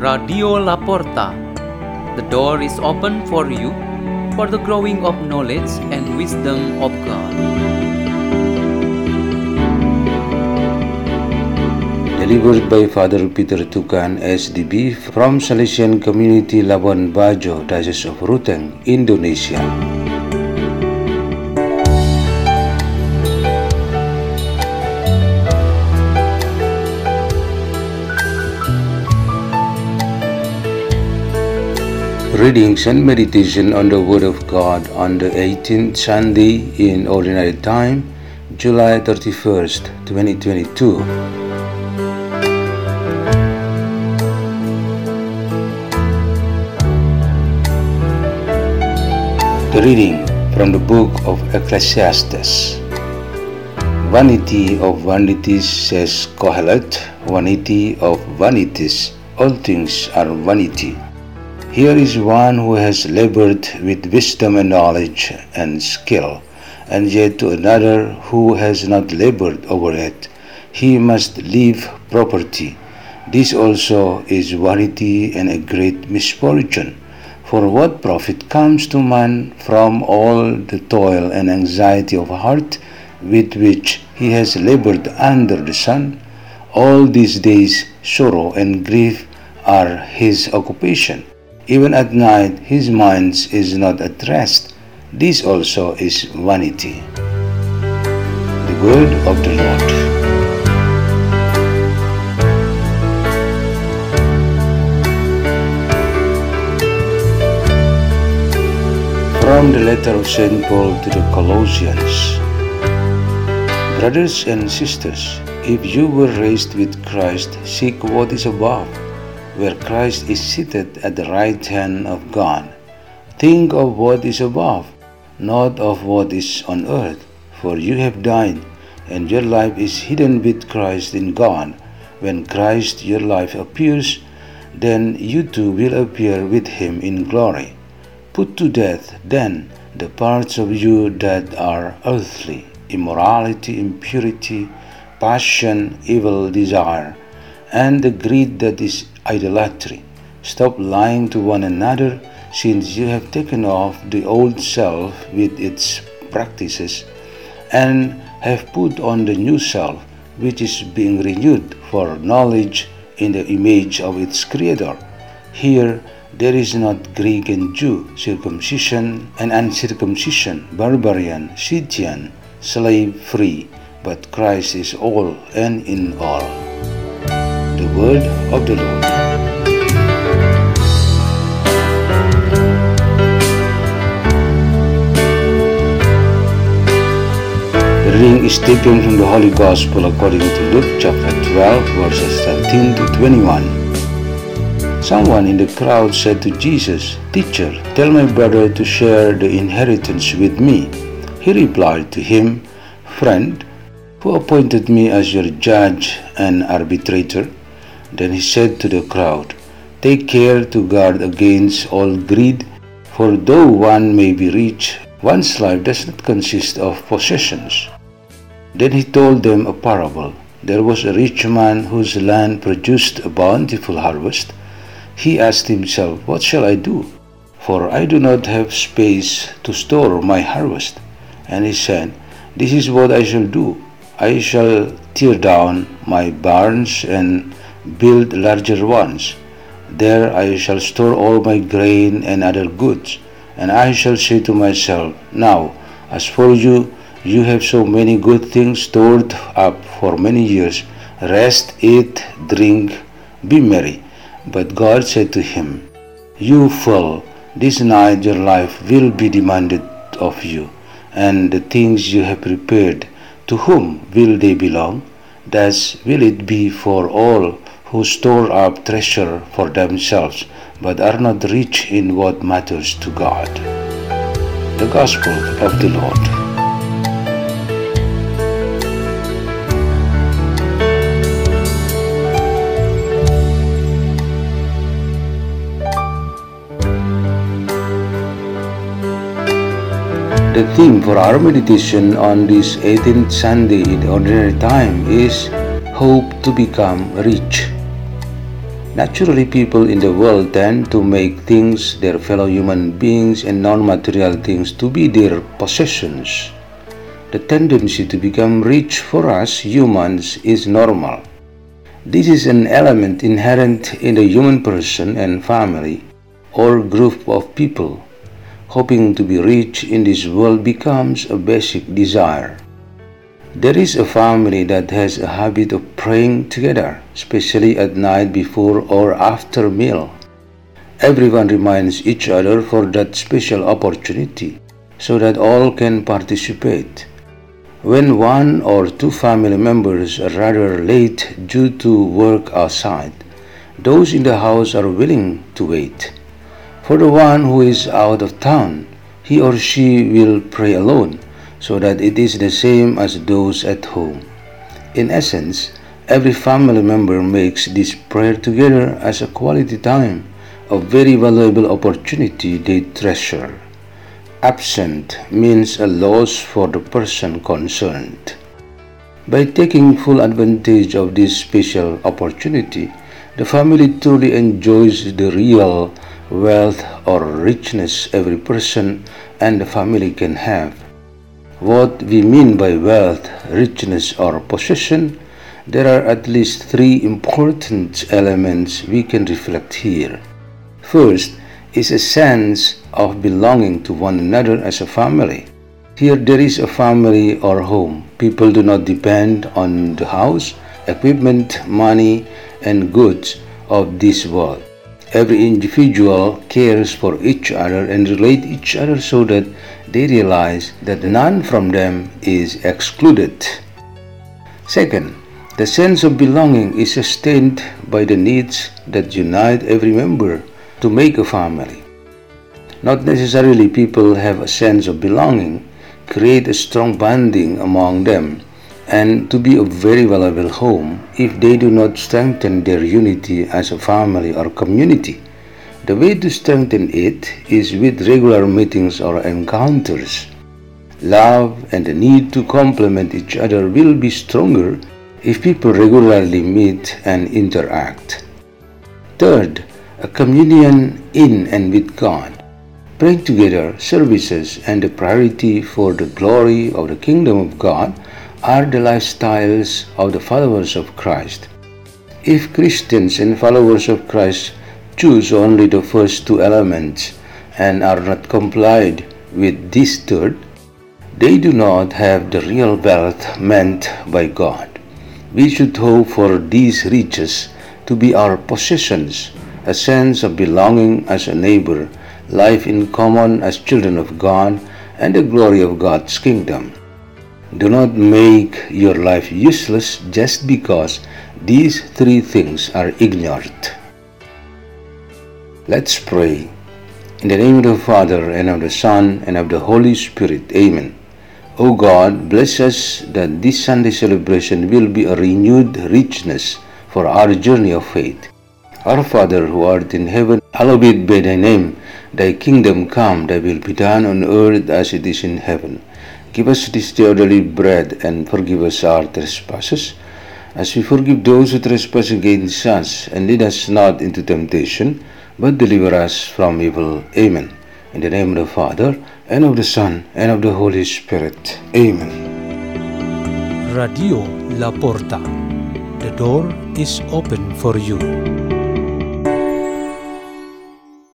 Radio Laporta. The door is open for you for the growing of knowledge and wisdom of God. Delivered by Father Peter Tukan, SDB, from Salesian Community Labuan Bajo, Diocese of Ruteng, Indonesia. Readings and meditation on the Word of God on the 18th Sunday in Ordinary Time, July 31st, 2022. The reading from the book of Ecclesiastes. Vanity of vanities, says Kohelet, vanity of vanities, all things are vanity. Here is one who has labored with wisdom and knowledge and skill, and yet to another who has not labored over it, he must leave property. This also is vanity and a great misfortune. For what profit comes to man from all the toil and anxiety of heart with which he has labored under the sun? All these days sorrow and grief are his occupation. Even at night his mind is not at rest. This also is vanity. The word of the Lord. From the letter of St. Paul to the Colossians. Brothers and sisters, if you were raised with Christ, seek what is above, where Christ is seated at the right hand of God. Think of what is above, not of what is on earth, for you have died, and your life is hidden with Christ in God. When Christ your life appears, then you too will appear with him in glory. Put to death, then, the parts of you that are earthly immorality, impurity, passion, evil desire, and the greed that is idolatry. Stop lying to one another, since you have taken off the old self with its practices, and have put on the new self, which is being renewed for knowledge in the image of its Creator. Here, there is not Greek and Jew, circumcision and uncircumcision, barbarian, Scythian, slave free, but Christ is all and in all. The word of the Lord. The reading is taken from the Holy Gospel according to Luke chapter 12, verses 13 to 21. Someone in the crowd said to Jesus, Teacher, tell my brother to share the inheritance with me. He replied to him, Friend, who appointed me as your judge and arbitrator? Then he said to the crowd, Take care to guard against all greed, for though one may be rich, one's life does not consist of possessions. Then he told them a parable. There was a rich man whose land produced a bountiful harvest. He asked himself, What shall I do? For I do not have space to store my harvest. And he said, This is what I shall do. I shall tear down my barns and build larger ones. There I shall store all my grain and other goods. And I shall say to myself, Now, as for you, you have so many good things stored up for many years. Rest, eat, drink, be merry. But God said to him, You fool, this night your life will be demanded of you, and the things you have prepared, to whom will they belong? Thus will it be for all who store up treasure for themselves, but are not rich in what matters to God. The Gospel of the Lord. The theme for our meditation on this 18th Sunday in Ordinary Time is Hope to Become Rich. Naturally, people in the world tend to make things, their fellow human beings, and non material things to be their possessions. The tendency to become rich for us humans is normal. This is an element inherent in the human person and family or group of people. Hoping to be rich in this world becomes a basic desire. There is a family that has a habit of praying together, especially at night before or after meal. Everyone reminds each other for that special opportunity so that all can participate. When one or two family members are rather late due to work outside, those in the house are willing to wait. For the one who is out of town, he or she will pray alone so that it is the same as those at home. In essence, every family member makes this prayer together as a quality time, a very valuable opportunity they treasure. Absent means a loss for the person concerned. By taking full advantage of this special opportunity, the family truly enjoys the real wealth or richness every person and the family can have. What we mean by wealth, richness, or possession, there are at least three important elements we can reflect here. First is a sense of belonging to one another as a family. Here there is a family or home. People do not depend on the house, equipment, money, and goods of this world. Every individual cares for each other and relate each other so that they realize that none from them is excluded. Second, the sense of belonging is sustained by the needs that unite every member to make a family. Not necessarily people have a sense of belonging, create a strong bonding among them, and to be a very valuable home if they do not strengthen their unity as a family or community. The way to strengthen it is with regular meetings or encounters. Love and the need to complement each other will be stronger if people regularly meet and interact. Third, a communion in and with God. Praying together, services, and the priority for the glory of the kingdom of God are the lifestyles of the followers of Christ. If Christians and followers of Christ choose only the first two elements and are not complied with this third, they do not have the real wealth meant by God. We should hope for these riches to be our possessions, a sense of belonging as a neighbor, life in common as children of God, and the glory of God's kingdom. Do not make your life useless just because these three things are ignored. Let's pray. In the name of the Father, and of the Son, and of the Holy Spirit. Amen. O God, bless us that this Sunday celebration will be a renewed richness for our journey of faith. Our Father who art in heaven, hallowed be thy name. Thy kingdom come, thy will be done on earth as it is in heaven. Give us this day our daily bread, and forgive us our trespasses, as we forgive those who trespass against us, and lead us not into temptation but deliver us from evil. Amen. In the name of the Father, and of the Son, and of the Holy Spirit. Amen. Radio La Porta. The door is open for you.